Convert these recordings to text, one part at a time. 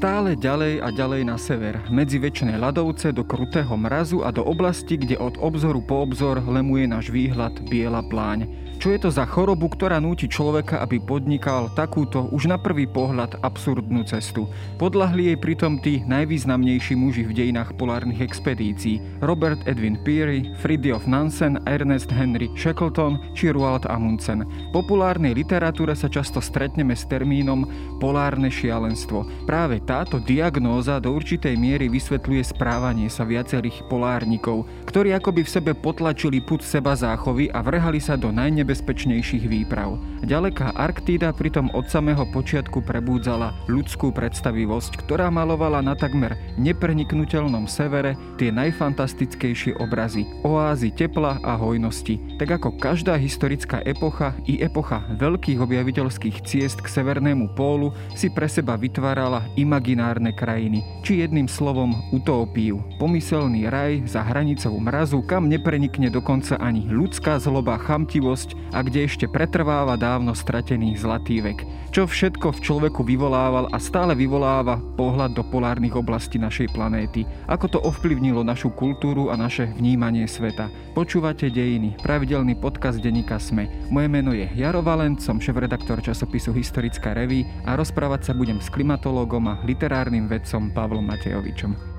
Stále ďalej a ďalej na sever, medzi väčšie ľadovce do krutého mrazu a do oblasti, kde od obzoru po obzor lemuje náš výhľad biela pláň. Čo je to za chorobu, ktorá núti človeka, aby podnikal takúto už na prvý pohľad absurdnú cestu? Podľahli jej pritom tí najvýznamnejší muži v dejinách polárnych expedícií. Robert Edwin Peary, Fridtjof Nansen, Ernest Henry Shackleton či Roald Amundsen. V populárnej literatúre sa často stretneme s termínom polárne šialenstvo. Práve táto diagnóza do určitej miery vysvetľuje správanie sa viacerých polárnikov, ktorí akoby v sebe potlačili put seba záchovy a vrhali sa do najnebe najnebezpečnejších výprav. Ďaleká Arktída pritom od samého počiatku prebúdzala ľudskú predstavivosť, ktorá malovala na takmer nepreniknutelnom severe tie najfantastickejšie obrazy, oázy tepla a hojnosti. Tak ako každá historická epocha i epocha veľkých objaviteľských ciest k severnému pólu si pre seba vytvárala imaginárne krajiny, či jedným slovom utópiu, pomyselný raj za hranicou mrazu, kam neprenikne dokonca ani ľudská zloba, chamtivosť a kde ešte pretrváva dávno stratený zlatý vek. Čo všetko v človeku vyvolával a stále vyvoláva pohľad do polárnych oblastí našej planéty. Ako to ovplyvnilo našu kultúru a naše vnímanie sveta. Počúvate Dejiny, pravidelný podcast denníka SME. Moje meno je Jaro Valent, som šéf-redaktor časopisu Historická reví a rozprávať sa budem s klimatológom a literárnym vedcom Pavlom Matejovičom.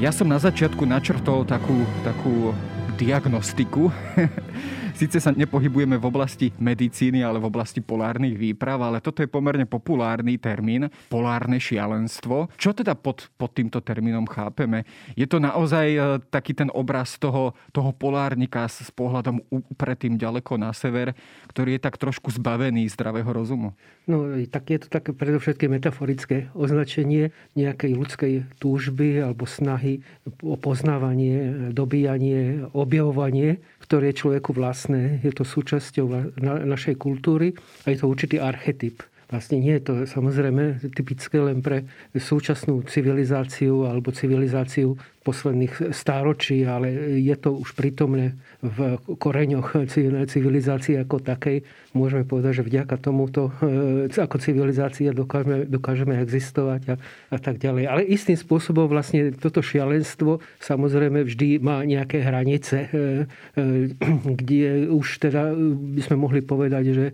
Ja som na začiatku načrtol takú, takú diagnostiku Sice sa nepohybujeme v oblasti medicíny, ale v oblasti polárnych výprav, ale toto je pomerne populárny termín, polárne šialenstvo. Čo teda pod, pod týmto termínom chápeme? Je to naozaj e, taký ten obraz toho, toho polárnika s pohľadom predtým ďaleko na sever, ktorý je tak trošku zbavený zdravého rozumu? No, tak je to také predovšetkým metaforické označenie nejakej ľudskej túžby alebo snahy o poznávanie, dobíjanie, objavovanie ktoré je človeku vlastné. Je to súčasťou našej kultúry a je to určitý archetyp. Vlastne nie je to samozrejme typické len pre súčasnú civilizáciu alebo civilizáciu posledných stáročí, ale je to už prítomné v koreňoch civilizácie ako takej. Môžeme povedať, že vďaka tomuto e, ako civilizácia dokážeme, dokážeme existovať a, a tak ďalej. Ale istým spôsobom vlastne toto šialenstvo samozrejme vždy má nejaké hranice, e, e, kde už teda by sme mohli povedať, že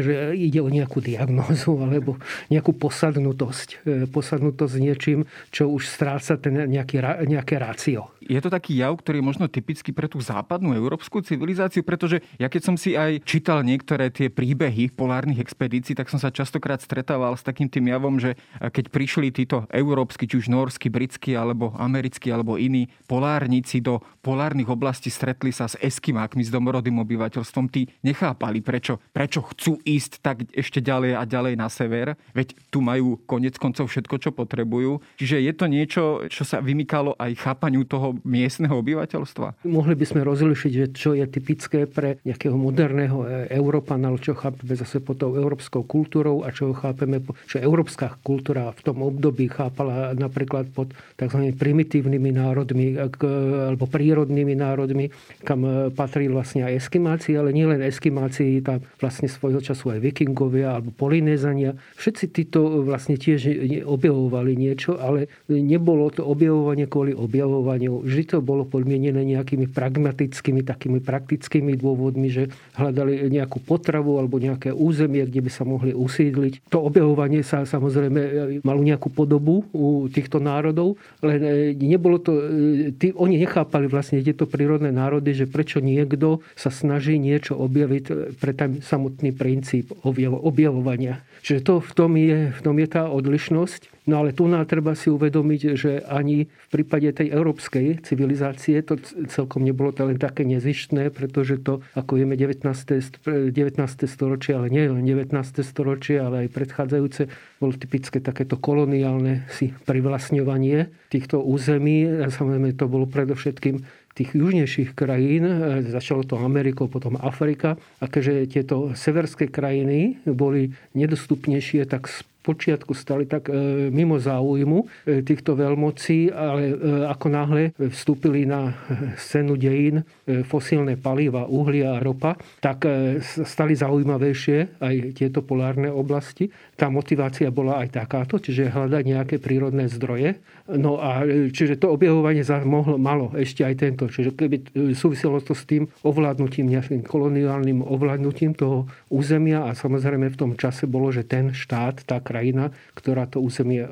že ide o nejakú diagnózu alebo nejakú posadnutosť. E, posadnutosť niečím, čo už stráca ten nejaký, nejaké rácio. Je to taký jav, ktorý je možno typický pre tú západnú európsku civilizáciu, pretože ja keď som si aj čítal niektoré tie príbehy polárnych expedícií, tak som sa častokrát stretával s takým tým javom, že keď prišli títo európsky, či už norsky, britskí, alebo americkí, alebo iní polárnici do polárnych oblastí, stretli sa s eskimákmi, s domorodým obyvateľstvom, tí nechápali, prečo, prečo chcú ísť tak ešte ďalej a ďalej na sever, veď tu majú konec koncov všetko, čo potrebujú. Čiže je to niečo, čo sa vymykalo aj chápaniu toho miestneho obyvateľstva? Mohli by sme rozlišiť, že čo je typické pre nejakého moderného e, Európana, čo chápeme zase pod tou európskou kultúrou a čo chápeme, čo európska kultúra v tom období chápala napríklad pod tzv. primitívnymi národmi alebo prírodnými národmi, kam e, patrí vlastne aj eskimáci, ale nielen eskimáci, tam vlastne svojho času aj vikingovia alebo polinézania. Všetci títo vlastne tiež objavovali niečo, ale nebolo to objavovanie kvôli objavovaniu. Vždy to bolo podmienené nejakými pragmatickými, takými praktickými dôvodmi, že hľadali nejakú potravu alebo nejaké územie, kde by sa mohli usídliť. To objavovanie sa samozrejme malo nejakú podobu u týchto národov, len e, nebolo to, e, tí, oni nechápali vlastne tieto prírodné národy, že prečo niekto sa snaží niečo objaviť pre ten samotný prírodu princíp objavovania. Čiže to v tom je, v tom je tá odlišnosť. No ale tu nám treba si uvedomiť, že ani v prípade tej európskej civilizácie to celkom nebolo to len také nezištné, pretože to, ako vieme, 19. 19. storočie, ale nie len 19. storočie, ale aj predchádzajúce, bolo typické takéto koloniálne si privlastňovanie týchto území. Samozrejme to bolo predovšetkým tých južnejších krajín, začalo to Amerikou, potom Afrika, a keďže tieto severské krajiny boli nedostupnejšie, tak počiatku stali tak e, mimo záujmu e, týchto veľmocí, ale e, ako náhle vstúpili na scénu dejín fosílne palíva, uhlia a ropa, tak stali zaujímavejšie aj tieto polárne oblasti. Tá motivácia bola aj takáto, čiže hľadať nejaké prírodné zdroje. No a čiže to objavovanie mohlo, malo ešte aj tento. Čiže keby súviselo to s tým ovládnutím, nejakým koloniálnym ovládnutím toho územia a samozrejme v tom čase bolo, že ten štát, tá krajina, ktorá to územie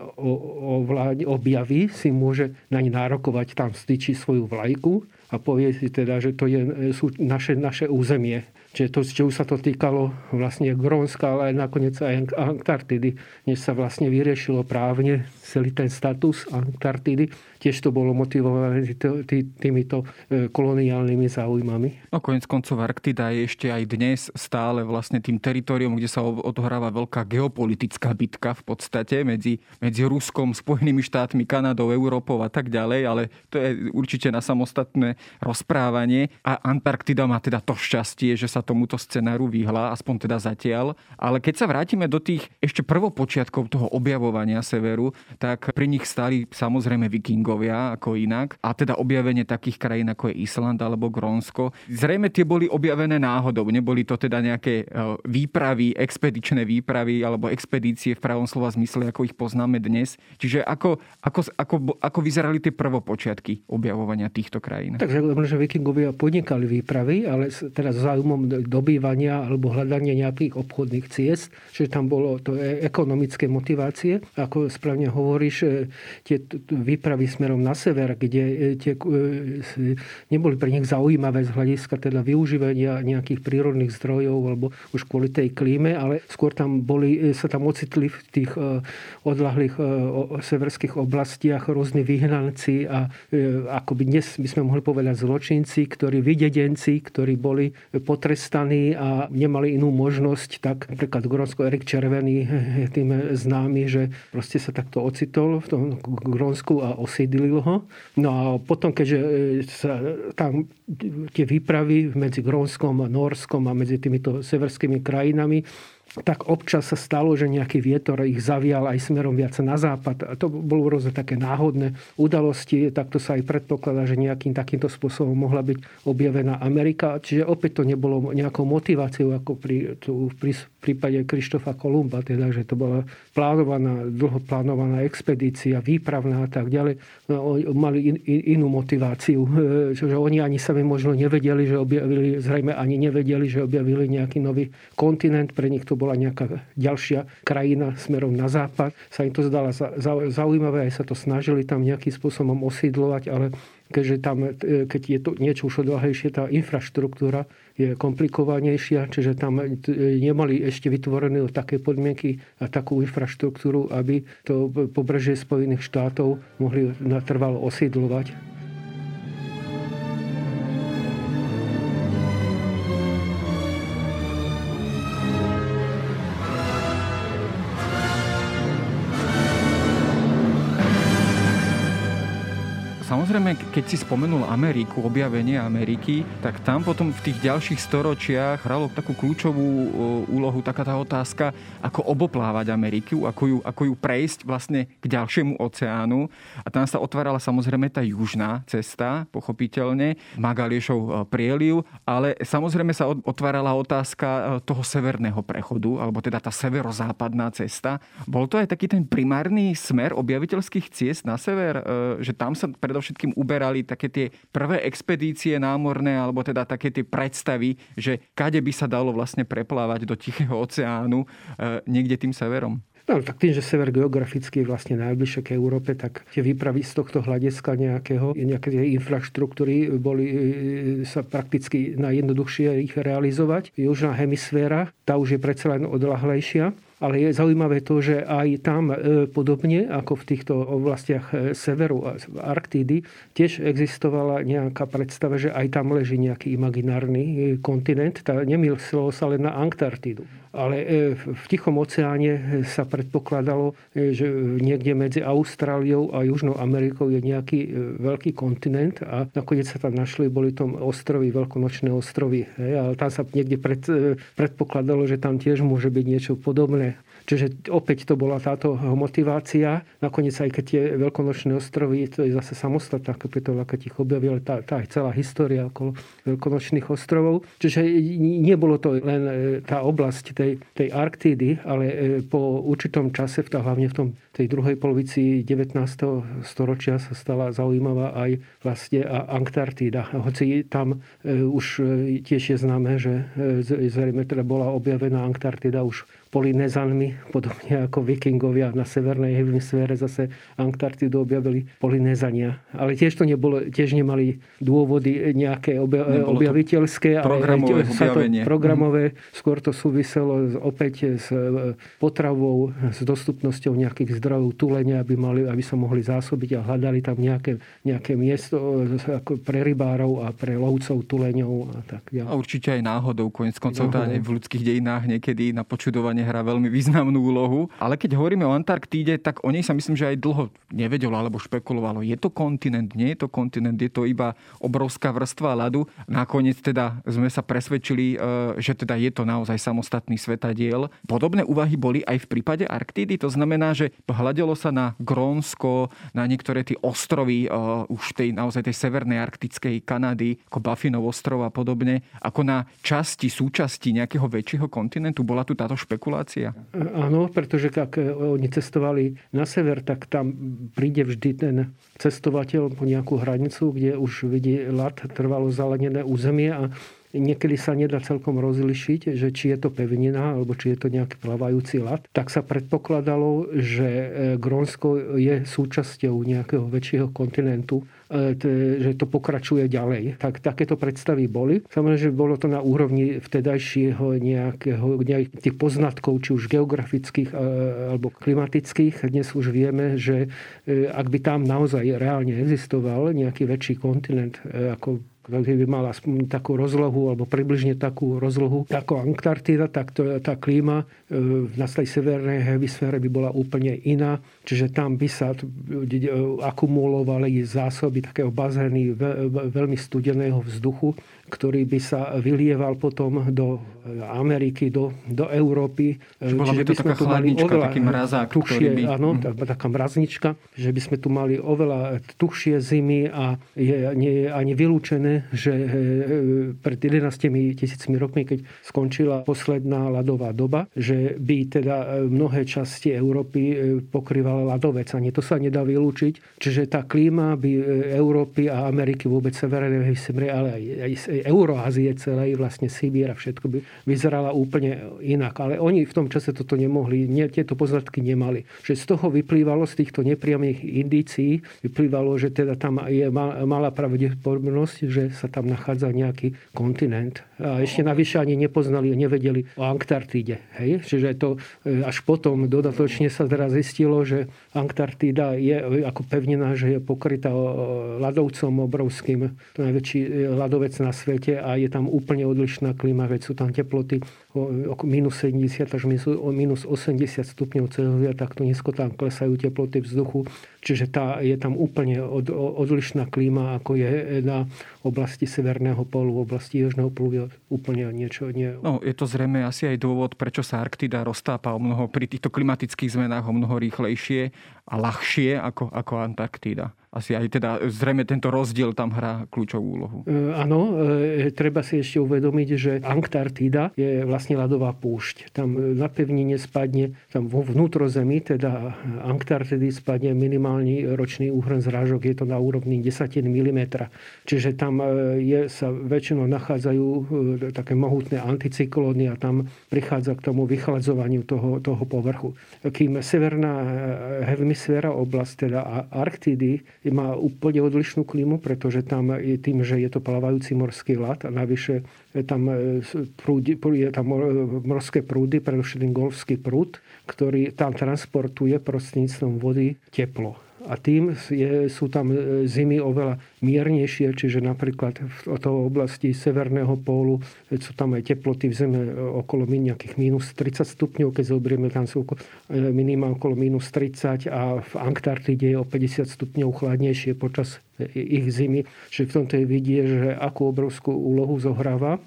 objaví, si môže naň nárokovať, tam stýči svoju vlajku a povie si teda, že to je, sú naše, naše územie. Čiže to, či už sa to týkalo vlastne Grónska, ale aj nakoniec aj Antarktidy, než sa vlastne vyriešilo právne celý ten status Antarktidy. Tiež to bolo motivované týmito e, koloniálnymi záujmami. No konec koncov Arktida je ešte aj dnes stále vlastne tým teritoriom, kde sa odohráva veľká geopolitická bitka v podstate medzi, medzi Ruskom, Spojenými štátmi, Kanadou, Európou a tak ďalej, ale to je určite na samostatné rozprávanie. A Antarktida má teda to šťastie, že sa tomuto scenáru vyhla, aspoň teda zatiaľ. Ale keď sa vrátime do tých ešte prvopočiatkov toho objavovania severu, tak pri nich stali samozrejme vikingovia ako inak. A teda objavenie takých krajín ako je Island alebo Grónsko. Zrejme tie boli objavené náhodou. Neboli to teda nejaké e, výpravy, expedičné výpravy alebo expedície v pravom slova zmysle, ako ich poznáme dnes. Čiže ako, ako, ako, ako vyzerali tie prvopočiatky objavovania týchto krajín? Takže že vikingovia podnikali výpravy, ale teda záujmom dobývania alebo hľadania nejakých obchodných ciest, že tam bolo to ekonomické motivácie, ako správne hovoríš, e, tie výpravy smerom na sever, kde e, tie, e, neboli pre nich zaujímavé z hľadiska teda využívania nejakých prírodných zdrojov alebo už kvôli tej klíme, ale skôr tam boli, sa tam ocitli v tých odlahlých severských oblastiach rôzni vyhnanci a by dnes by sme mohli povedať zločinci, ktorí vydedenci, ktorí boli potrestaní a nemali inú možnosť, tak napríklad Grónsko Erik Červený je tým známy, že proste sa takto ocitol v tom Grónsku a osídlil ho. No a potom, keďže e, sa tam tie výpravy medzi Grónskom a Norskom a medzi týmito severskými krajinami tak občas sa stalo, že nejaký vietor ich zavial aj smerom viac na západ. A to bolo rôzne také náhodné udalosti. Takto sa aj predpokladá, že nejakým takýmto spôsobom mohla byť objavená Amerika. Čiže opäť to nebolo nejakou motiváciou ako pri, tu, pri prípade Krištofa Kolumba. Teda, že to bola plánovaná, dlho plánovaná expedícia, výpravná a tak ďalej. No, mali in, in, inú motiváciu. Že oni ani sami možno nevedeli, že objavili, zrejme ani nevedeli, že objavili nejaký nový kontinent. Pre nich to bola nejaká ďalšia krajina smerom na západ. Sa im to zdala zaujímavé, aj sa to snažili tam nejakým spôsobom osídlovať, ale keďže tam, e, keď je to niečo už odlahlejšie, tá infraštruktúra je komplikovanejšia, čiže tam e, nemali ešte vytvorené také podmienky a takú infraštruktúru, aby to pobrežie Spojených štátov mohli natrvalo osídlovať. Samozrejme, keď si spomenul Ameriku, objavenie Ameriky, tak tam potom v tých ďalších storočiach hralo takú kľúčovú úlohu taká tá otázka, ako oboplávať Ameriku, ako ju, ako ju prejsť vlastne k ďalšiemu oceánu. A tam sa otvárala samozrejme tá južná cesta, pochopiteľne, Magaliešov e, prieliv, ale samozrejme sa otvárala otázka e, toho severného prechodu, alebo teda tá severozápadná cesta. Bol to aj taký ten primárny smer objaviteľských ciest na sever, e, že tam sa predovšetkým predovšetkým uberali také tie prvé expedície námorné, alebo teda také tie predstavy, že kade by sa dalo vlastne preplávať do Tichého oceánu e, niekde tým severom. No, tak tým, že sever geograficky je vlastne najbližšie k Európe, tak tie výpravy z tohto hľadiska nejakého, nejaké infraštruktúry boli e, sa prakticky najjednoduchšie ich realizovať. Južná hemisféra, tá už je predsa len odlahlejšia ale je zaujímavé to, že aj tam e, podobne ako v týchto oblastiach e, severu a Arktídy tiež existovala nejaká predstava, že aj tam leží nejaký imaginárny e, kontinent. Tá nemyslelo sa len na Antarktídu. Ale v Tichom oceáne sa predpokladalo, že niekde medzi Austráliou a Južnou Amerikou je nejaký veľký kontinent a nakoniec sa tam našli, boli tom ostrovy, veľkonočné ostrovy. Ale tam sa niekde pred, predpokladalo, že tam tiež môže byť niečo podobné. Čiže opäť to bola táto motivácia. Nakoniec aj keď tie veľkonočné ostrovy, to je zase samostatná kapitola, keď ich objavili, tá, tá celá história okolo veľkonočných ostrovov. Čiže nebolo to len e, tá oblasť tej, tej Arktídy, ale e, po určitom čase, hlavne v tom, tej druhej polovici 19. storočia sa stala zaujímavá aj vlastne Antarktída. Hoci tam e, už tiež je známe, že zrejme teda bola objavená Antarktida už Polinezanmi, podobne ako vikingovia na severnej hemisfére zase Antarktidu objavili Polinezania. Ale tiež to nebolo, tiež nemali dôvody nejaké obja- objaviteľské, programové ale sa to programové, skôr to súviselo opäť s e, potravou, s dostupnosťou nejakých zdrojov tulenia, aby, mali, aby sa mohli zásobiť a hľadali tam nejaké, nejaké miesto e, ako pre rybárov a pre lovcov tuleňov a tak ďalej. A určite aj náhodou, konec koncov v ľudských dejinách niekedy na počudovanie momentálne hrá veľmi významnú úlohu. Ale keď hovoríme o Antarktíde, tak o nej sa myslím, že aj dlho nevedelo alebo špekulovalo. Je to kontinent, nie je to kontinent, je to iba obrovská vrstva ľadu. Nakoniec teda sme sa presvedčili, e, že teda je to naozaj samostatný svetadiel. Podobné úvahy boli aj v prípade Arktídy. To znamená, že hľadelo sa na Grónsko, na niektoré tie ostrovy e, už tej naozaj tej severnej arktickej Kanady, ako Buffinov ostrov a podobne, ako na časti, súčasti nejakého väčšieho kontinentu. Bola tu táto špekulácia špekulácia? Áno, pretože ak oni cestovali na sever, tak tam príde vždy ten cestovateľ po nejakú hranicu, kde už vidí lat trvalo zalenené územie a niekedy sa nedá celkom rozlišiť, že či je to pevnina alebo či je to nejaký plavajúci lat, tak sa predpokladalo, že e, Grónsko je súčasťou nejakého väčšieho kontinentu, e, že to pokračuje ďalej. Tak, takéto predstavy boli. Samozrejme, že bolo to na úrovni vtedajšieho nejakého, nejakých tých poznatkov, či už geografických e, alebo klimatických. Dnes už vieme, že ak by tam naozaj reálne existoval nejaký väčší kontinent, ako by mala aspoň takú rozlohu, alebo približne takú rozlohu ako Antarktida, tak to, tá klíma e, na tej severnej hemisfére by bola úplne iná. Čiže tam by sa akumulovali zásoby takého bazény veľmi studeného vzduchu, ktorý by sa vylieval potom do Ameriky, do, do Európy. Čiže bola by to taká chladnička, taký mrazák. Tuchšie, by... Áno, mm. taká mraznička, že by sme tu mali oveľa tuchšie zimy a je, nie je ani vylúčené, že e, pred 11 tisícmi rokmi, keď skončila posledná ľadová doba, že by teda e, mnohé časti Európy e, pokrývala ľadovec. Ani to sa nedá vylúčiť. Čiže tá klíma by Európy a Ameriky vôbec severnej ale aj, aj Euroázie celej, vlastne Sibír a všetko by vyzerala úplne inak. Ale oni v tom čase toto nemohli, nie, tieto poznatky nemali. Že z toho vyplývalo, z týchto nepriamých indícií, vyplývalo, že teda tam je malá pravdepodobnosť, že sa tam nachádza nejaký kontinent. A ešte navyše ani nepoznali, nevedeli o Antarktíde. Hej? Čiže to e, až potom dodatočne sa teraz zistilo, že Antarktída je ako pevnená, že je pokrytá ľadovcom obrovským. To najväčší e, ľadovec na svete a je tam úplne odlišná klíma, veď sú tam teploty minus 70 až minus 80 stupňov Celzia, takto nízko tam klesajú teploty vzduchu. Čiže tá, je tam úplne od, odlišná klíma, ako je na oblasti Severného polu, v oblasti Južného polu je úplne niečo. Nie... No, je to zrejme asi aj dôvod, prečo sa Arktida roztápa o mnoho, pri týchto klimatických zmenách o mnoho rýchlejšie a ľahšie ako, ako Antarktída asi aj teda zrejme tento rozdiel tam hrá kľúčovú úlohu. E, áno, e, treba si ešte uvedomiť, že Antarktída je vlastne ľadová púšť. Tam na pevnine spadne, tam vo vnútrozemí, teda Antarktidy spadne minimálny ročný úhrn zrážok, je to na úrovni 10 mm. Čiže tam e, je, sa väčšinou nachádzajú e, také mohutné anticyklóny a tam prichádza k tomu vychladzovaniu toho, toho povrchu. Kým severná hemisféra oblasť, teda Arktidy, má úplne odlišnú klímu, pretože tam je tým, že je to plavajúci morský ľad a navyše je tam, e, prúdi, je tam morské prúdy, predovšetkým golfský prúd, ktorý tam transportuje prostredníctvom vody teplo. A tým je, sú tam e, zimy oveľa miernejšie, čiže napríklad v toho oblasti severného pólu sú tam aj teploty v zeme okolo nejakých minus 30 stupňov, keď zobrieme, tam sú minimálne okolo minus 30 a v Antarktide je o 50 stupňov chladnejšie počas ich zimy. Čiže v tomto je vidieť, že akú obrovskú úlohu zohráva e,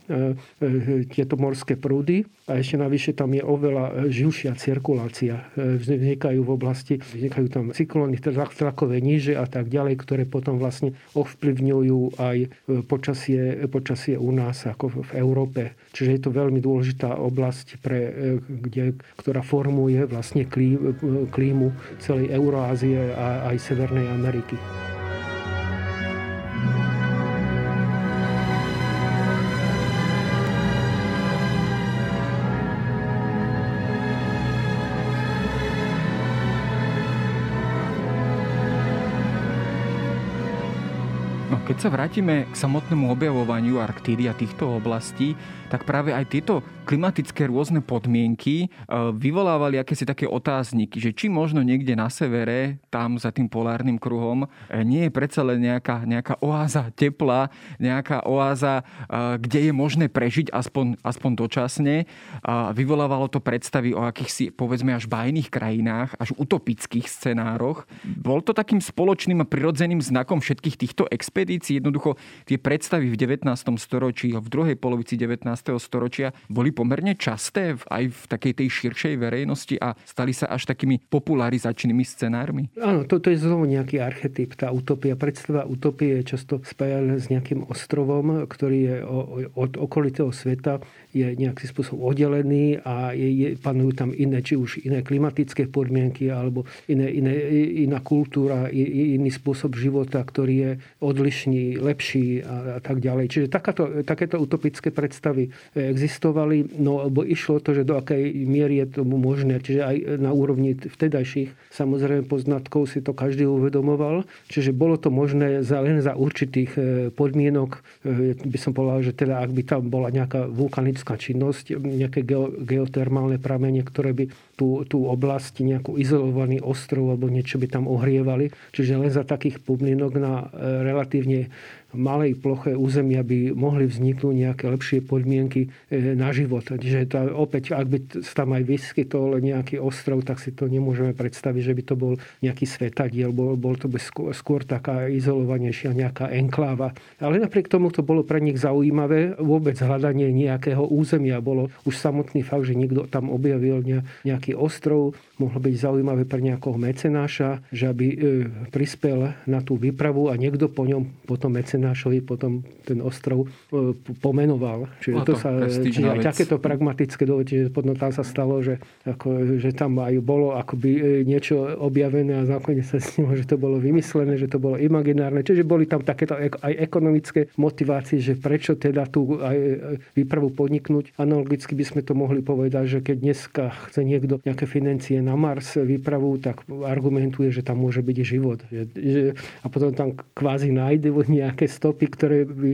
e, tieto morské prúdy. A ešte navyše tam je oveľa živšia cirkulácia. E, vznikajú v oblasti, vznikajú tam cyklóny, tlakové níže a tak ďalej, ktoré potom vlastne ovplyvňujú aj počasie, počasie u nás ako v Európe. Čiže je to veľmi dôležitá oblasť, pre, kde, ktorá formuje vlastne klímu celej Euroázie a aj Severnej Ameriky. Keď sa vrátime k samotnému objavovaniu Arktídy a týchto oblastí, tak práve aj tieto klimatické rôzne podmienky e, vyvolávali akési také otázniky, že či možno niekde na severe, tam za tým polárnym kruhom, e, nie je predsa len nejaká, nejaká oáza tepla, nejaká oáza, e, kde je možné prežiť aspoň, aspoň dočasne. Vyvolávalo to predstavy o akýchsi, povedzme, až bajných krajinách, až utopických scenároch. Bol to takým spoločným a prirodzeným znakom všetkých týchto expedícií. Jednoducho tie predstavy v 19. storočí, v druhej polovici 19. storočia boli pomerne časté aj v takej tej širšej verejnosti a stali sa až takými popularizačnými scenármi? Áno, toto je znovu nejaký archetyp, tá utopia. Predstava utopie je často spájaná s nejakým ostrovom, ktorý je od okolitého sveta je nejakým spôsobom oddelený a je, je, panujú tam iné, či už iné klimatické podmienky alebo iné, iné, iná kultúra, iný spôsob života, ktorý je odlišný, lepší a, a tak ďalej. Čiže takáto, takéto utopické predstavy existovali, no bo išlo to, že do akej miery je tomu možné. Čiže aj na úrovni vtedajších samozrejme poznatkov si to každý uvedomoval. Čiže bolo to možné za, len za určitých e, podmienok. E, by som povedal, že teda ak by tam bola nejaká vulkanická geologická činnosť, nejaké geotermálne pramene, ktoré by tú, tú oblasť, nejakú izolovaný ostrov alebo niečo by tam ohrievali. Čiže len za takých podmienok na e, relatívne malej ploche územia by mohli vzniknúť nejaké lepšie podmienky e, na život. Takže to, opäť, ak by tam aj vyskytol nejaký ostrov, tak si to nemôžeme predstaviť, že by to bol nejaký svetadiel, bol, bol to by skôr, skôr taká izolovanejšia nejaká enkláva. Ale napriek tomu to bolo pre nich zaujímavé. Vôbec hľadanie nejakého územia bolo už samotný fakt, že niekto tam objavil nejaký ostrov, mohlo byť zaujímavé pre nejakého mecenáša, že aby e, prispel na tú výpravu a niekto po ňom potom mecenáša Mikulášovi potom ten ostrov e, pomenoval. Čiže to, to sa, čiže aj takéto pragmatické dôvody, čiže potom tam sa stalo, že, ako, že tam aj bolo akoby e, niečo objavené a nakoniec sa s ním, že to bolo vymyslené, že to bolo imaginárne. Čiže boli tam takéto aj ekonomické motivácie, že prečo teda tú aj e, výpravu podniknúť. Analogicky by sme to mohli povedať, že keď dneska chce niekto nejaké financie na Mars výpravu, tak argumentuje, že tam môže byť život. Že, že, a potom tam kvázi nájde nejaké stopy, ktoré by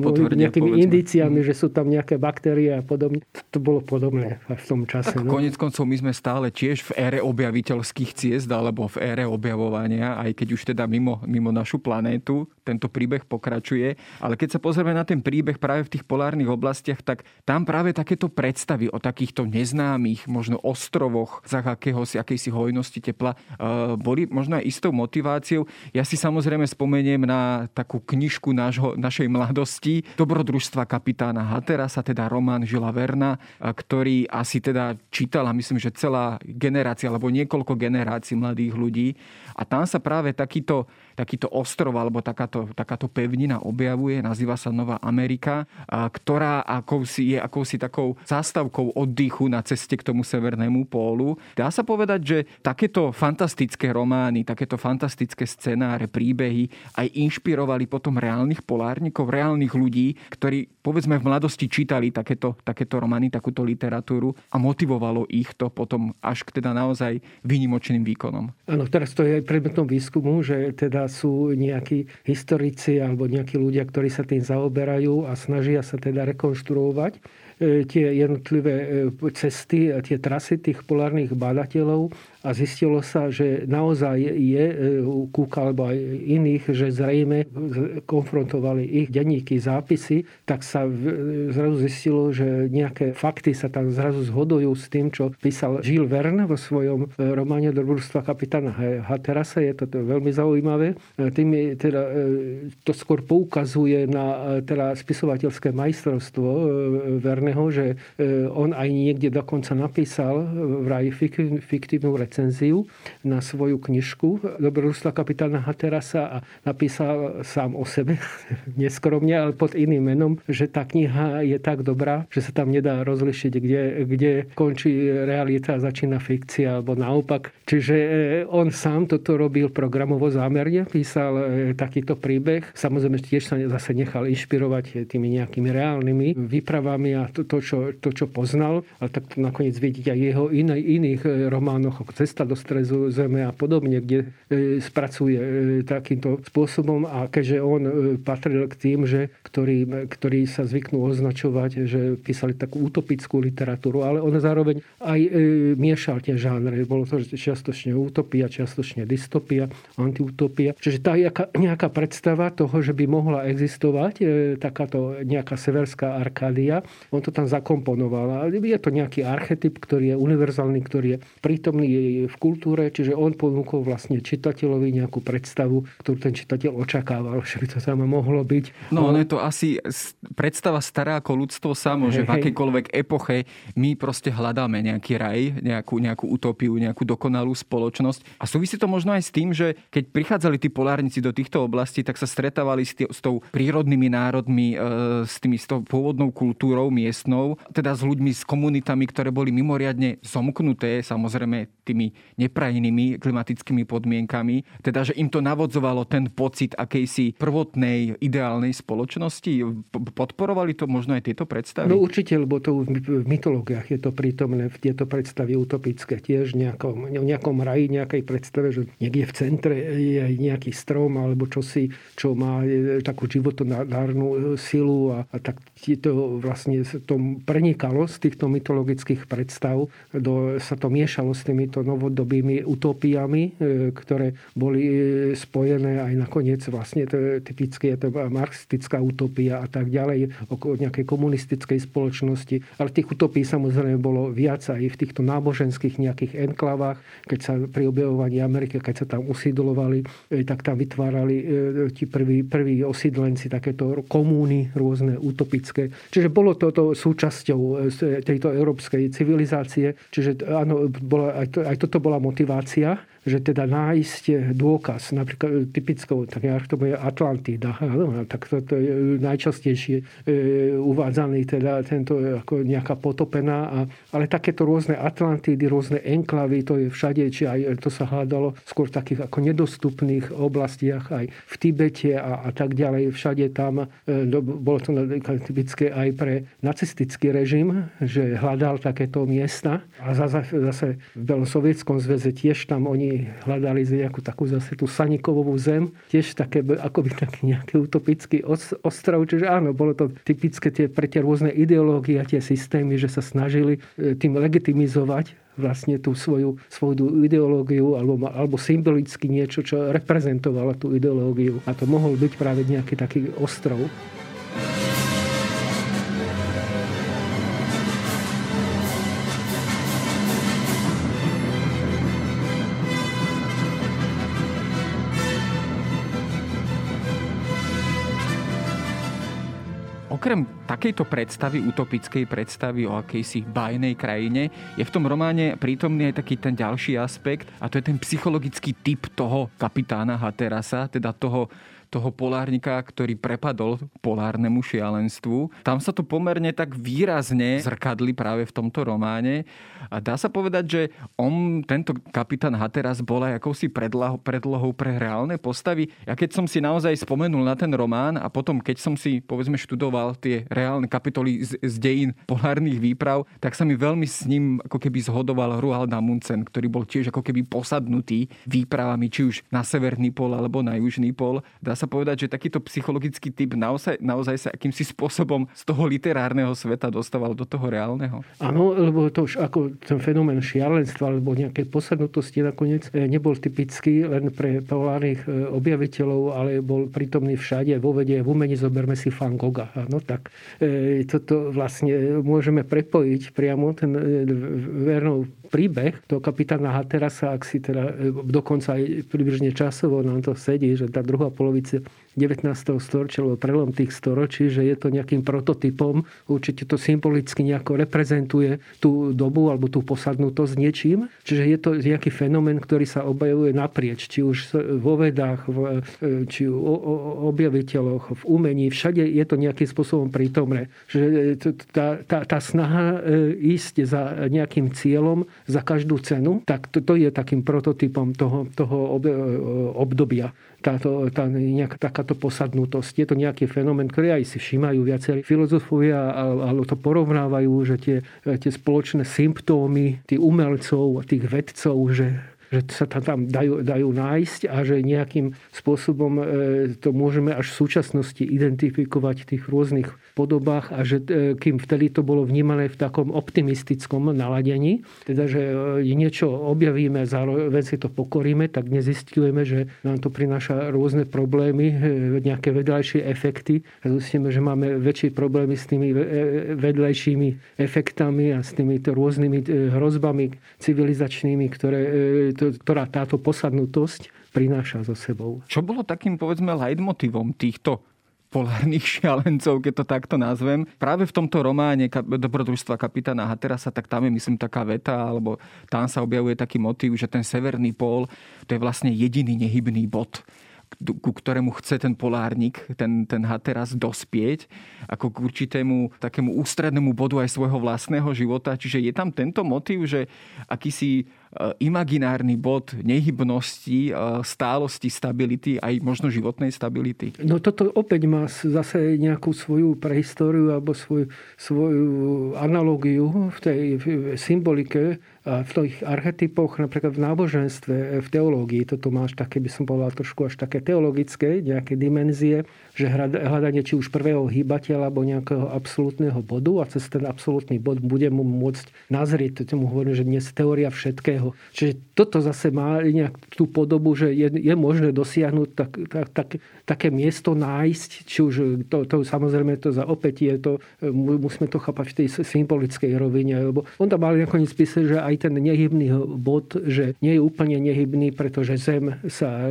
mohli nejakými povedzme. indiciami, že sú tam nejaké baktérie a podobne. To bolo podobné v tom čase. Tak, no? Konec koncov my sme stále tiež v ére objaviteľských ciest alebo v ére objavovania, aj keď už teda mimo, mimo našu planétu tento príbeh pokračuje. Ale keď sa pozrieme na ten príbeh práve v tých polárnych oblastiach, tak tam práve takéto predstavy o takýchto neznámych, možno ostrovoch za akéhosi, akejsi hojnosti tepla, eh, boli možno aj istou motiváciou. Ja si samozrejme spomeniem na takú knižku nášho, našej mladosti Dobrodružstva kapitána Hatera sa teda román Žila Verna, ktorý asi teda čítala, myslím, že celá generácia alebo niekoľko generácií mladých ľudí. A tam sa práve takýto takýto ostrov alebo takáto, takáto pevnina objavuje, nazýva sa Nová Amerika, ktorá akousi, je akousi takou zástavkou oddychu na ceste k tomu severnému pólu. Dá sa povedať, že takéto fantastické romány, takéto fantastické scenáre, príbehy aj inšpirovali potom reálnych polárnikov, reálnych ľudí, ktorí povedzme v mladosti čítali takéto, takéto romány, takúto literatúru a motivovalo ich to potom až k teda naozaj výnimočným výkonom. Áno, teraz to je predmetom výskumu, že teda sú nejakí historici alebo nejakí ľudia, ktorí sa tým zaoberajú a snažia sa teda rekonštruovať tie jednotlivé cesty a tie trasy tých polárnych badateľov a zistilo sa, že naozaj je u Kúka alebo aj iných, že zrejme konfrontovali ich denníky, zápisy, tak sa zrazu zistilo, že nejaké fakty sa tam zrazu zhodujú s tým, čo písal Gilles Verne vo svojom románe Dobrodružstva kapitána Hatterasa. Je to veľmi zaujímavé. Tým teda, to skôr poukazuje na teda spisovateľské majstrovstvo Verneho, že on aj niekde dokonca napísal vraj fiktívnu recenziu na svoju knižku Dobrodružstva kapitána Haterasa a napísal sám o sebe, neskromne, ale pod iným menom, že tá kniha je tak dobrá, že sa tam nedá rozlišiť, kde, kde končí realita a začína fikcia, alebo naopak. Čiže e, on sám toto robil programovo zámerne, písal e, takýto príbeh. Samozrejme tiež sa zase nechal inšpirovať tými nejakými reálnymi výpravami a to, to, čo, to čo poznal. Ale tak nakoniec vidieť aj jeho inej, iných e, románoch, ako cesta do strezu Zeme a podobne, kde e, spracuje e, takýmto spôsobom a keďže on patril k tým, že, ktorí, ktorí sa zvyknú označovať, že písali takú utopickú literatúru, ale on zároveň aj miešal tie žánre. Bolo to čiastočne utopia, čiastočne dystopia, antiutopia. Čiže tá nejaká predstava toho, že by mohla existovať takáto nejaká severská Arkádia, on to tam zakomponoval. Je to nejaký archetyp, ktorý je univerzálny, ktorý je prítomný v kultúre, čiže on ponúkol vlastne čitateľovi nejakú predstavu, ktorú ten čitateľ očakával, že by to tam mohlo byť. No, on je to asi predstava stará ako ľudstvo samo, že v akejkoľvek epoche my proste hľadáme nejaký raj, nejakú, nejakú utopiu, nejakú dokonalú spoločnosť. A súvisí to možno aj s tým, že keď prichádzali tí polárnici do týchto oblastí, tak sa stretávali s, tý, s tou prírodnými národmi, e, s, tými, s tou pôvodnou kultúrou miestnou, teda s ľuďmi, s komunitami, ktoré boli mimoriadne zomknuté, samozrejme tými neprajnými klimatickými podmienkami. Teda, že im to navodzovalo ten pocit akejsi prvotnej ideálnej spoločnosti. Podporovali to možno aj tieto predstavy? No určite, lebo to v mytológiách je to prítomné v tieto predstavy utopické tiež nejakom, nejakom raji, nejakej predstave, že niekde v centre je nejaký strom alebo čosi, čo má takú životonárnu silu a, a tak to vlastne to prenikalo z týchto mytologických predstav, do, sa to miešalo s týmito novodobými utopiami, e, ktoré boli e, spojené aj nakoniec vlastne to je to marxistická utopia a tak ďalej, okolo nejakej komunistickej spoločnosti. Ale tých utopí samozrejme bolo viac aj v týchto náboženských nejakých enklavách, keď sa pri objavovaní Ameriky, keď sa tam usídlovali, e, tak tam vytvárali ti prví, prví osídlenci takéto komúny rôzne utopické. Čiže bolo toto súčasťou tejto európskej civilizácie. Čiže áno, bola aj, to, aj toto bola motivácia že teda nájsť dôkaz, napríklad typickou, tak ja to bude Atlantida, no, tak to, to je najčastejšie e, uvádzaný teda tento ako nejaká potopená, a, ale takéto rôzne Atlantidy, rôzne enklavy, to je všade, či aj to sa hľadalo skôr v takých ako nedostupných oblastiach, aj v Tibete a, a tak ďalej, všade tam, e, bolo to typické aj pre nacistický režim, že hľadal takéto miesta. A zase, zase v Sovietskom zväze tiež tam oni hľadali nejakú takú zase tú Sanikovovú zem, tiež také, akoby taký nejaký utopický ostrov. Čiže áno, bolo to typické tie, pre tie rôzne ideológie a tie systémy, že sa snažili e, tým legitimizovať vlastne tú svoju, svoju ideológiu alebo, alebo symbolicky niečo, čo reprezentovalo tú ideológiu. A to mohol byť práve nejaký taký ostrov. Okrem takejto predstavy, utopickej predstavy o akejsi bajnej krajine, je v tom románe prítomný aj taký ten ďalší aspekt a to je ten psychologický typ toho kapitána Haterasa, teda toho toho polárnika, ktorý prepadol polárnemu šialenstvu. Tam sa to pomerne tak výrazne zrkadli práve v tomto románe. A dá sa povedať, že on, tento kapitán Hateras, bol aj akousi predlohou, pre reálne postavy. Ja keď som si naozaj spomenul na ten román a potom, keď som si, povedzme, študoval tie reálne kapitoly z, z dejín polárnych výprav, tak sa mi veľmi s ním ako keby zhodoval Ruald Amundsen, ktorý bol tiež ako keby posadnutý výpravami, či už na severný pol alebo na južný pol. Dá sa povedať, že takýto psychologický typ naozaj, naozaj sa akýmsi spôsobom z toho literárneho sveta dostával do toho reálneho? Áno, lebo to už ako ten fenomén šialenstva alebo nejakej posadnutosti nakoniec e, nebol typický len pre polárnych e, objaviteľov, ale bol prítomný všade, vo vede, v umení, zoberme si Van Gogha. No tak e, toto vlastne môžeme prepojiť priamo ten vernou príbeh toho kapitána Haterasa, ak si teda dokonca aj približne časovo nám to sedí, že tá druhá polovica 19. storočia, alebo prelom tých storočí, že je to nejakým prototypom, určite to symbolicky nejako reprezentuje tú dobu alebo tú posadnutosť niečím. Čiže je to nejaký fenomén, ktorý sa objavuje naprieč, či už vo vedách, v, či o, objaviteľoch, v umení, všade je to nejakým spôsobom prítomné. Že tá, tá, tá snaha e, ísť za nejakým cieľom, za každú cenu, tak to, to je takým prototypom toho, toho obdobia táto, tá, nejaká takáto posadnutosť. Je to nejaký fenomén, ktorý aj si všímajú viacerí filozofovia, ale to porovnávajú, že tie, tie spoločné symptómy tých umelcov, tých vedcov, že že sa tam dajú, dajú nájsť a že nejakým spôsobom e, to môžeme až v súčasnosti identifikovať v tých rôznych podobách a že e, kým vtedy to bolo vnímané v takom optimistickom naladení, teda že e, niečo objavíme, zároveň si to pokoríme, tak nezistujeme, že nám to prináša rôzne problémy, nejaké vedľajšie efekty. Zistíme, že máme väčšie problémy s tými vedľajšími efektami a s tými rôznymi hrozbami civilizačnými, ktoré to, ktorá táto posadnutosť prináša so sebou. Čo bolo takým, povedzme, leitmotivom týchto polárnych šialencov, keď to takto nazvem. Práve v tomto románe dobrodružstva kapitána Haterasa, tak tam je myslím taká veta, alebo tam sa objavuje taký motív, že ten severný pól to je vlastne jediný nehybný bod ku ktorému chce ten polárnik, ten, ten Hateras dospieť, ako k určitému takému ústrednému bodu aj svojho vlastného života. Čiže je tam tento motív, že akýsi imaginárny bod nehybnosti, eh, stálosti, stability, aj možno životnej stability? No toto opäť má zase nejakú svoju prehistóriu alebo svoju, svoju analogiu v tej symbolike v tých archetypoch, napríklad v náboženstve, v teológii. Toto máš také, by som povedal, trošku až také teologické, nejaké dimenzie, že hľadanie či už prvého hýbateľa alebo nejakého absolútneho bodu a cez ten absolútny bod bude mu môcť nazrieť, tomu hovorím, že dnes teória všetkého. Čiže toto zase má nejak tú podobu, že je, je možné dosiahnuť tak, tak, tak, také miesto nájsť, či už to, to samozrejme to za opätie, to, musíme to chápať v tej symbolickej rovine, lebo on tam mal nakoniec písať, že aj ten nehybný bod, že nie je úplne nehybný, pretože Zem sa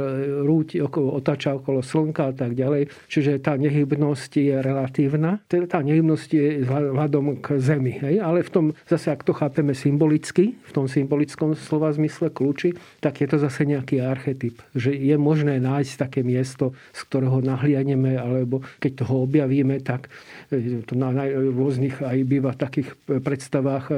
rúti okolo, otáča okolo Slnka a tak ďalej. Čiže tá nehybnosť je relatívna. Teda tá nehybnosť je vzhľadom k Zemi. Hej? Ale v tom, zase ak to chápeme symbolicky, v tom symbolickom slova zmysle kľúči, tak je to zase nejaký archetyp. Že je možné nájsť také miesto, z ktorého nahliadneme, alebo keď toho objavíme, tak e, to na rôznych aj býva takých predstavách e,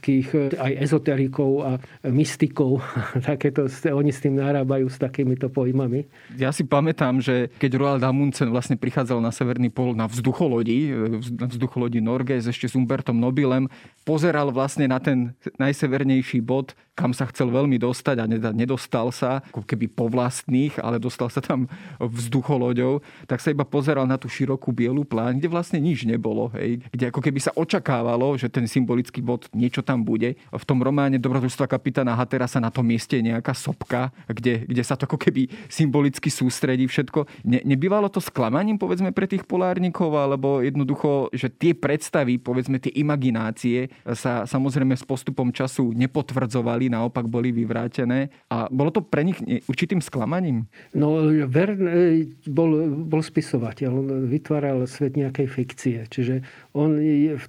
mytologických, aj ezoterikov a mystikov. Takéto, oni s tým narábajú s takýmito pojmami. Ja si pamätám, že keď Roald Amundsen vlastne prichádzal na Severný pol na vzducholodi, na vzducholodi Norges ešte s Umbertom Nobilem, pozeral vlastne na ten najsever najsevernejší bod, kam sa chcel veľmi dostať a nedostal sa, ako keby po vlastných, ale dostal sa tam vzducholoďou, tak sa iba pozeral na tú širokú bielu pláň, kde vlastne nič nebolo. Hej. Kde ako keby sa očakávalo, že ten symbolický bod niečo tam bude. V tom románe Dobrodružstva kapitána Hatera sa na tom mieste je nejaká sopka, kde, kde sa to ako keby symbolicky sústredí všetko. Ne, nebývalo to sklamaním, povedzme, pre tých polárnikov, alebo jednoducho, že tie predstavy, povedzme, tie imaginácie sa samozrejme s postupom času nepotvrdzovali, naopak boli vyvrátené. A bolo to pre nich určitým sklamaním? No, Vern e, bol, bol spisovateľ, on vytváral svet nejakej fikcie. Čiže on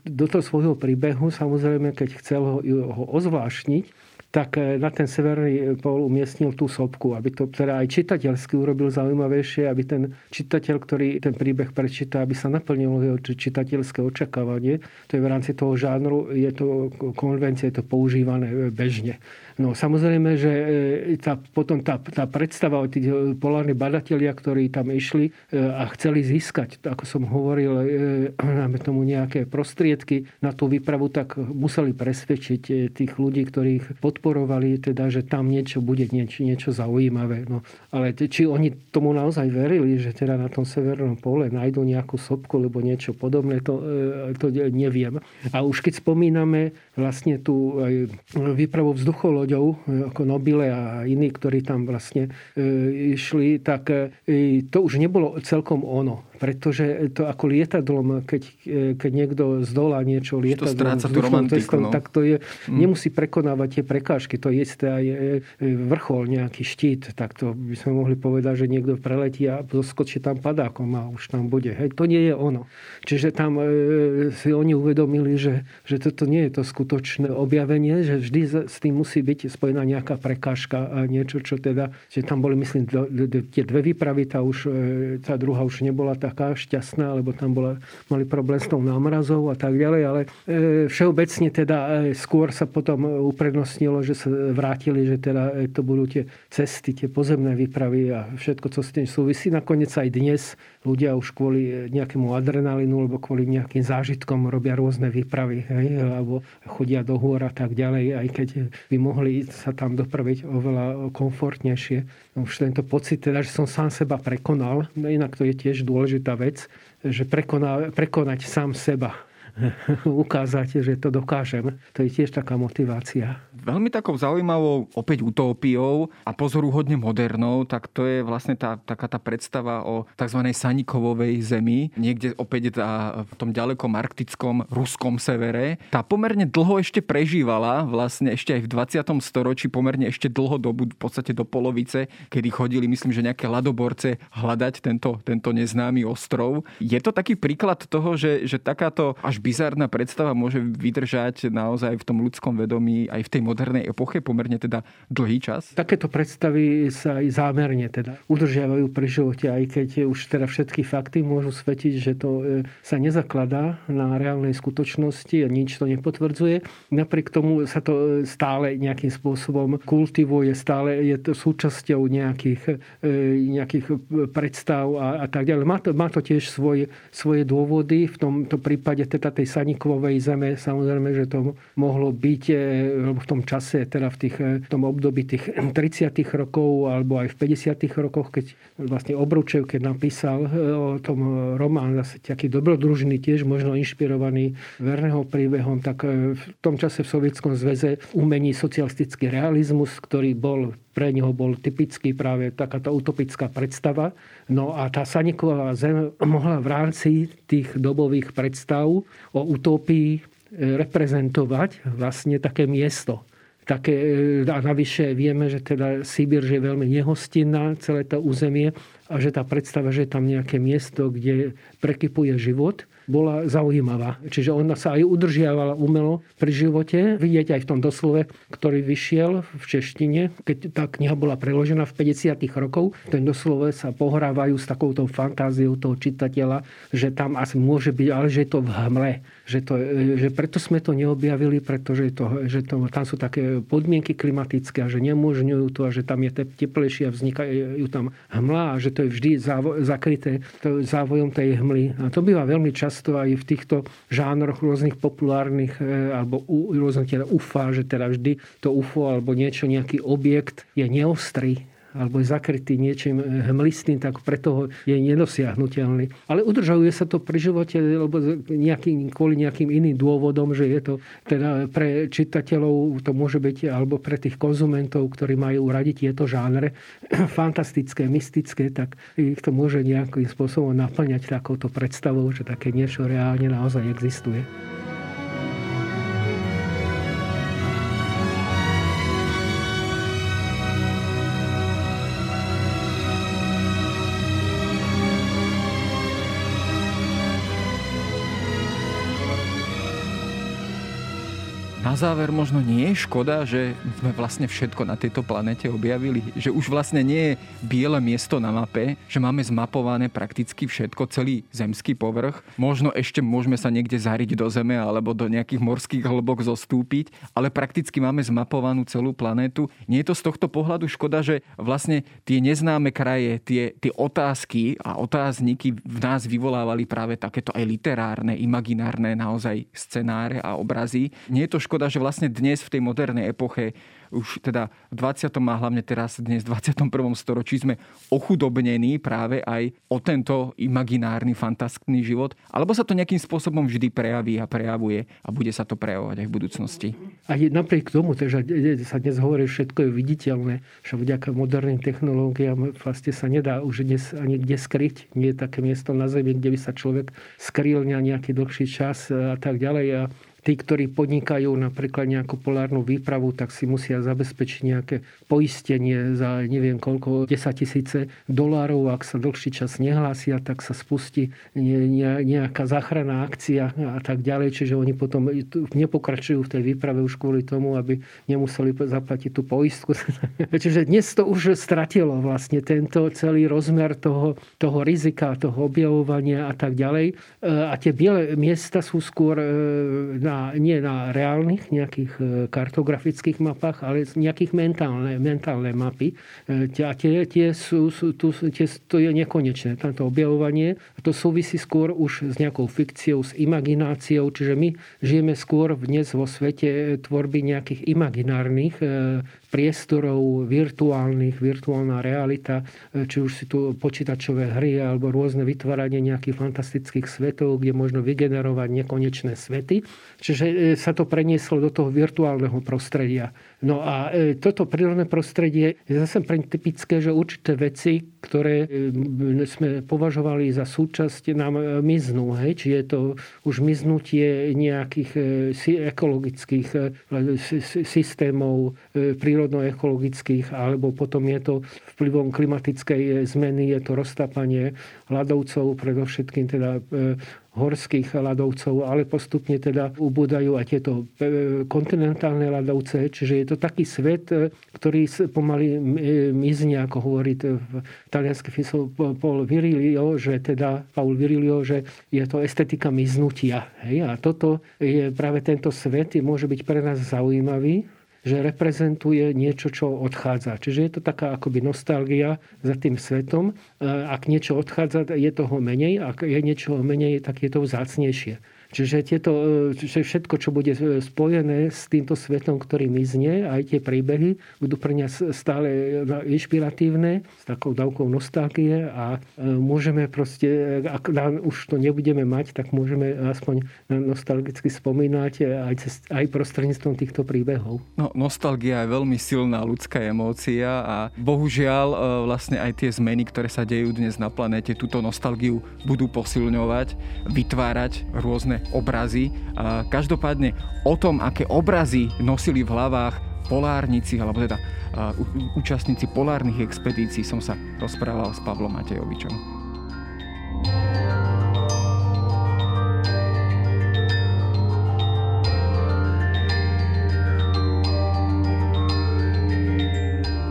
do toho svojho príbehu, samozrejme, keď chcel ho, ho ozvláštniť, tak eh, na ten severný pol umiestnil tú sopku, aby to teda aj čitateľsky urobil zaujímavejšie, aby ten čitateľ, ktorý ten príbeh prečíta, aby sa naplnilo jeho čitateľské očakávanie. To je v rámci toho žánru, je to konvencia, je to používané bežne. No samozrejme, že tá, potom tá, tá predstava o tých polárnych badatelia, ktorí tam išli a chceli získať, ako som hovoril, máme tomu nejaké prostriedky na tú výpravu, tak museli presvedčiť tých ľudí, ktorých podporovali, teda, že tam niečo bude, niečo, niečo zaujímavé. No, ale či oni tomu naozaj verili, že teda na tom severnom pole nájdú nejakú sopku alebo niečo podobné, to, to neviem. A už keď spomíname vlastne tú výpravu vzducholoďou, ako Nobile a iní, ktorí tam vlastne e, išli, tak e, to už nebolo celkom ono pretože to ako lietadlom, keď, keď niekto zdolá niečo lietadlom, to romantiku, testom, no. tak to je, mm. nemusí prekonávať tie prekážky. To je isté aj vrchol, nejaký štít. Tak to by sme mohli povedať, že niekto preletí a doskočí tam padákom a už tam bude. Hej, to nie je ono. Čiže tam e, si oni uvedomili, že, že toto nie je to skutočné objavenie, že vždy s tým musí byť spojená nejaká prekážka a niečo, čo teda, že tam boli, myslím, tie dve výpravy, tá, už, e, tá druhá už nebola tá taká šťastná, lebo tam bola, mali problém s tou námrazou a tak ďalej, ale e, všeobecne teda e, skôr sa potom uprednostnilo, že sa vrátili, že teda e, to budú tie cesty, tie pozemné výpravy a všetko, co s tým súvisí. Nakoniec aj dnes ľudia už kvôli nejakému adrenalinu alebo kvôli nejakým zážitkom robia rôzne výpravy, hej, alebo chodia do hôr a tak ďalej, aj keď by mohli sa tam dopraviť oveľa komfortnejšie. Už tento pocit, teda, že som sám seba prekonal, inak to je tiež dôležitá vec, že prekoná, prekonať sám seba ukázať, že to dokážem. To je tiež taká motivácia. Veľmi takou zaujímavou opäť utópiou a pozoruhodne modernou, tak to je vlastne tá, taká tá predstava o tzv. Sanikovovej zemi, niekde opäť tá, v tom ďalekom arktickom ruskom severe. Tá pomerne dlho ešte prežívala, vlastne ešte aj v 20. storočí, pomerne ešte dlho dobu, v podstate do polovice, kedy chodili, myslím, že nejaké ladoborce hľadať tento, tento neznámy ostrov. Je to taký príklad toho, že, že takáto až bizarná predstava môže vydržať naozaj v tom ľudskom vedomí aj v tej modernej epoche pomerne teda dlhý čas? Takéto predstavy sa aj zámerne teda udržiavajú pri živote, aj keď už teda všetky fakty môžu svetiť, že to e, sa nezakladá na reálnej skutočnosti a nič to nepotvrdzuje. Napriek tomu sa to e, stále nejakým spôsobom kultivuje, stále je to súčasťou nejakých, e, nejakých predstav a, a tak ďalej. Má to, má to tiež svoje, svoje dôvody. V tomto prípade teda tej Saniklovej zeme, samozrejme, že to mohlo byť e, v tom čase, teda v, tých, e, v tom období tých 30 rokov alebo aj v 50 rokoch, keď vlastne Obručev, keď napísal e, o tom román, zase taký dobrodružný, tiež možno inšpirovaný verného príbehom, tak v tom čase v Sovietskom zväze umení socialistický realizmus, ktorý bol pre neho bol typický práve takáto utopická predstava. No a tá Saniková zem mohla v rámci tých dobových predstav o utopii e, reprezentovať vlastne také miesto. Také, e, a navyše vieme, že teda Sibír je veľmi nehostinná, celé to územie a že tá predstava, že je tam nejaké miesto, kde prekypuje život, bola zaujímavá. Čiže ona sa aj udržiavala umelo pri živote. Vidieť aj v tom doslove, ktorý vyšiel v češtine, keď tá kniha bola preložená v 50. rokov. Ten doslove sa pohrávajú s takouto fantáziou toho čitateľa, že tam asi môže byť, ale že je to v hmle. Že, to, že preto sme to neobjavili, pretože to, že to, tam sú také podmienky klimatické a že nemôžňujú to a že tam je teplejšie a vznikajú tam hmla a že to je vždy závo, zakryté závojom tej hmly. A to býva veľmi často aj v týchto žánroch rôznych populárnych e, alebo rôznych teda UFA, že teda vždy to UFO alebo niečo, nejaký objekt je neostrý alebo je zakrytý niečím hmlistým, tak preto je nedosiahnutelný. Ale udržuje sa to pri živote lebo nejakým, kvôli nejakým iným dôvodom, že je to teda pre čitateľov, to môže byť, alebo pre tých konzumentov, ktorí majú radiť tieto žánre, fantastické, mystické, tak ich to môže nejakým spôsobom naplňať takouto predstavou, že také niečo reálne naozaj existuje. Záver možno nie je škoda, že sme vlastne všetko na tejto planete objavili. Že už vlastne nie je biele miesto na mape, že máme zmapované prakticky všetko, celý zemský povrch. Možno ešte môžeme sa niekde zariť do zeme alebo do nejakých morských hlbok zostúpiť, ale prakticky máme zmapovanú celú planétu. Nie je to z tohto pohľadu škoda, že vlastne tie neznáme kraje, tie, tie otázky a otázniky v nás vyvolávali práve takéto aj literárne, imaginárne naozaj scenáre a obrazy. Nie je to škoda, že vlastne dnes v tej modernej epoche už teda v 20. a hlavne teraz dnes v 21. storočí sme ochudobnení práve aj o tento imaginárny, fantastický život? Alebo sa to nejakým spôsobom vždy prejaví a prejavuje a bude sa to prejavovať aj v budúcnosti? A napriek tomu, že sa dnes hovorí, všetko je viditeľné, že vďaka moderným technológiám vlastne sa nedá už dnes ani kde skryť. Nie je také miesto na Zemi, kde by sa človek skryl na nejaký dlhší čas a tak ďalej. A tí, ktorí podnikajú napríklad nejakú polárnu výpravu, tak si musia zabezpečiť nejaké poistenie za neviem koľko, 10 tisíce dolárov. Ak sa dlhší čas nehlásia, tak sa spustí nejaká záchranná akcia a tak ďalej. Čiže oni potom nepokračujú v tej výprave už kvôli tomu, aby nemuseli zaplatiť tú poistku. Čiže dnes to už stratilo vlastne tento celý rozmer toho, toho rizika, toho objavovania a tak ďalej. A tie biele miesta sú skôr na na, nie na reálnych nejakých e, kartografických mapách, ale nejakých mentálne, mentálne mapy. E, a tie, tie sú, sú, tu, tie, to je nekonečné, tamto objavovanie. To súvisí skôr už s nejakou fikciou, s imagináciou, čiže my žijeme skôr dnes vo svete tvorby nejakých imaginárnych e, priestorov virtuálnych, virtuálna realita, či už si tu počítačové hry alebo rôzne vytváranie nejakých fantastických svetov, kde možno vygenerovať nekonečné svety. Čiže e, sa to prenieslo do toho virtuálneho prostredia. No a e, toto prírodné prostredie je zase pre typické, že určité veci, ktoré e, sme považovali za súčasť, nám e, miznú. Hej? Čiže je to už miznutie nejakých ekologických systémov, prírodno-ekologických, alebo potom je to vplyvom klimatickej zmeny, je to roztápanie ľadovcov, predovšetkým teda horských ľadovcov, ale postupne teda ubúdajú aj tieto e, kontinentálne ľadovce, čiže je to taký svet, e, ktorý pomaly e, mizne, ako hovorí talianský filosoof Paul Virilio, že teda Paul Virilio, že je to estetika miznutia. Hej? A toto je práve tento svet, môže byť pre nás zaujímavý, že reprezentuje niečo, čo odchádza. Čiže je to taká akoby nostalgia za tým svetom. Ak niečo odchádza, je toho menej. Ak je niečo menej, tak je to vzácnejšie. Čiže tieto, čiže všetko, čo bude spojené s týmto svetom, ktorý mizne, aj tie príbehy, budú pre nás stále inšpiratívne, s takou dávkou nostalgie a e, môžeme proste, ak už to nebudeme mať, tak môžeme aspoň nostalgicky spomínať aj, cez, aj prostredníctvom týchto príbehov. No, nostalgia je veľmi silná ľudská emócia a bohužiaľ e, vlastne aj tie zmeny, ktoré sa dejú dnes na planéte, túto nostalgiu budú posilňovať, vytvárať rôzne obrazy. Každopádne o tom, aké obrazy nosili v hlavách polárnici, alebo teda účastníci polárnych expedícií som sa rozprával s Pavlom Matejovičom.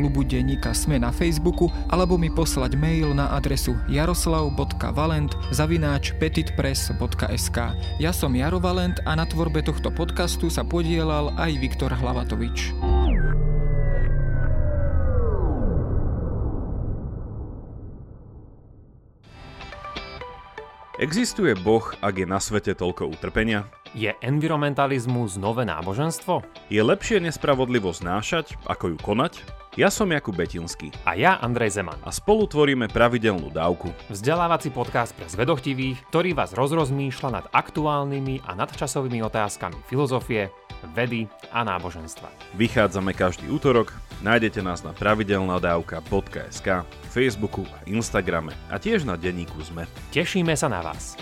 klubu denníka Sme na Facebooku alebo mi poslať mail na adresu jaroslav.valent zavináč petitpress.sk Ja som Jaro Valent a na tvorbe tohto podcastu sa podielal aj Viktor Hlavatovič. Existuje Boh, ak je na svete toľko utrpenia? Je environmentalizmus nové náboženstvo? Je lepšie nespravodlivosť znášať, ako ju konať? Ja som Jakub Betinský A ja Andrej Zeman. a spolu tvoríme pravidelnú dávku. Vzdelávací podcast pre zvedochtivých, ktorý vás rozrozmýšľa nad aktuálnymi a nadčasovými otázkami filozofie, vedy a náboženstva. Vychádzame každý útorok, nájdete nás na pravidelnadavka.sk, Facebooku a Instagrame a tiež na denníku ZME. Tešíme sa na vás.